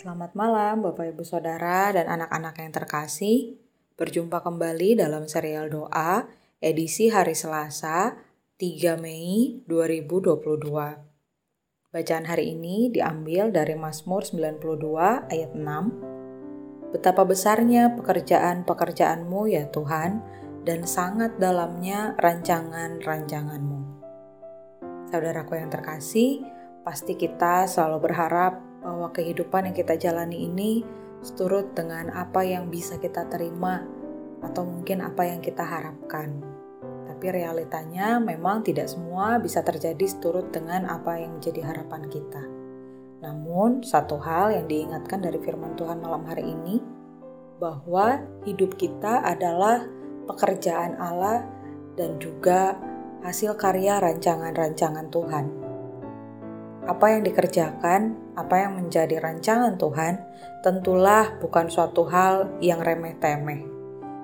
Selamat malam Bapak Ibu Saudara dan anak-anak yang terkasih. Berjumpa kembali dalam serial doa edisi hari Selasa 3 Mei 2022. Bacaan hari ini diambil dari Mazmur 92 ayat 6. Betapa besarnya pekerjaan-pekerjaanmu ya Tuhan dan sangat dalamnya rancangan-rancanganmu. Saudaraku yang terkasih, pasti kita selalu berharap bahwa kehidupan yang kita jalani ini seturut dengan apa yang bisa kita terima atau mungkin apa yang kita harapkan. Tapi realitanya memang tidak semua bisa terjadi seturut dengan apa yang menjadi harapan kita. Namun, satu hal yang diingatkan dari firman Tuhan malam hari ini bahwa hidup kita adalah pekerjaan Allah dan juga hasil karya rancangan-rancangan Tuhan apa yang dikerjakan, apa yang menjadi rancangan Tuhan, tentulah bukan suatu hal yang remeh-temeh.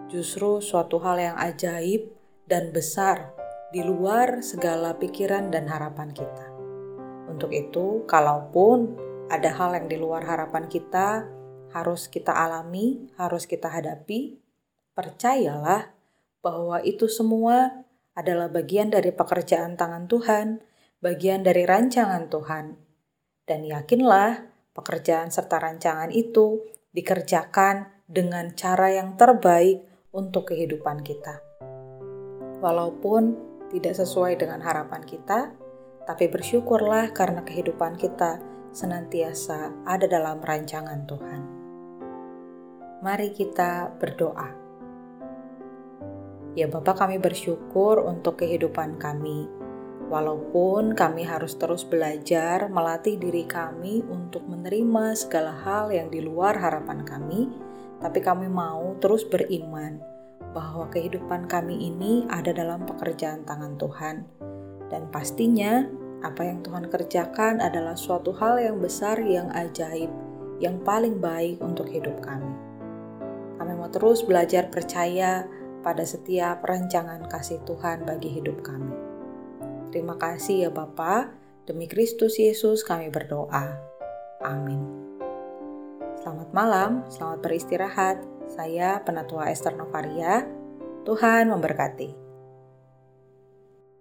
Justru suatu hal yang ajaib dan besar di luar segala pikiran dan harapan kita. Untuk itu, kalaupun ada hal yang di luar harapan kita, harus kita alami, harus kita hadapi, percayalah bahwa itu semua adalah bagian dari pekerjaan tangan Tuhan bagian dari rancangan Tuhan. Dan yakinlah pekerjaan serta rancangan itu dikerjakan dengan cara yang terbaik untuk kehidupan kita. Walaupun tidak sesuai dengan harapan kita, tapi bersyukurlah karena kehidupan kita senantiasa ada dalam rancangan Tuhan. Mari kita berdoa. Ya Bapak kami bersyukur untuk kehidupan kami Walaupun kami harus terus belajar melatih diri kami untuk menerima segala hal yang di luar harapan kami, tapi kami mau terus beriman bahwa kehidupan kami ini ada dalam pekerjaan tangan Tuhan. Dan pastinya apa yang Tuhan kerjakan adalah suatu hal yang besar, yang ajaib, yang paling baik untuk hidup kami. Kami mau terus belajar percaya pada setiap rancangan kasih Tuhan bagi hidup kami. Terima kasih ya Bapa, demi Kristus Yesus kami berdoa. Amin. Selamat malam, selamat beristirahat. Saya Penatua Esther Novaria. Tuhan memberkati.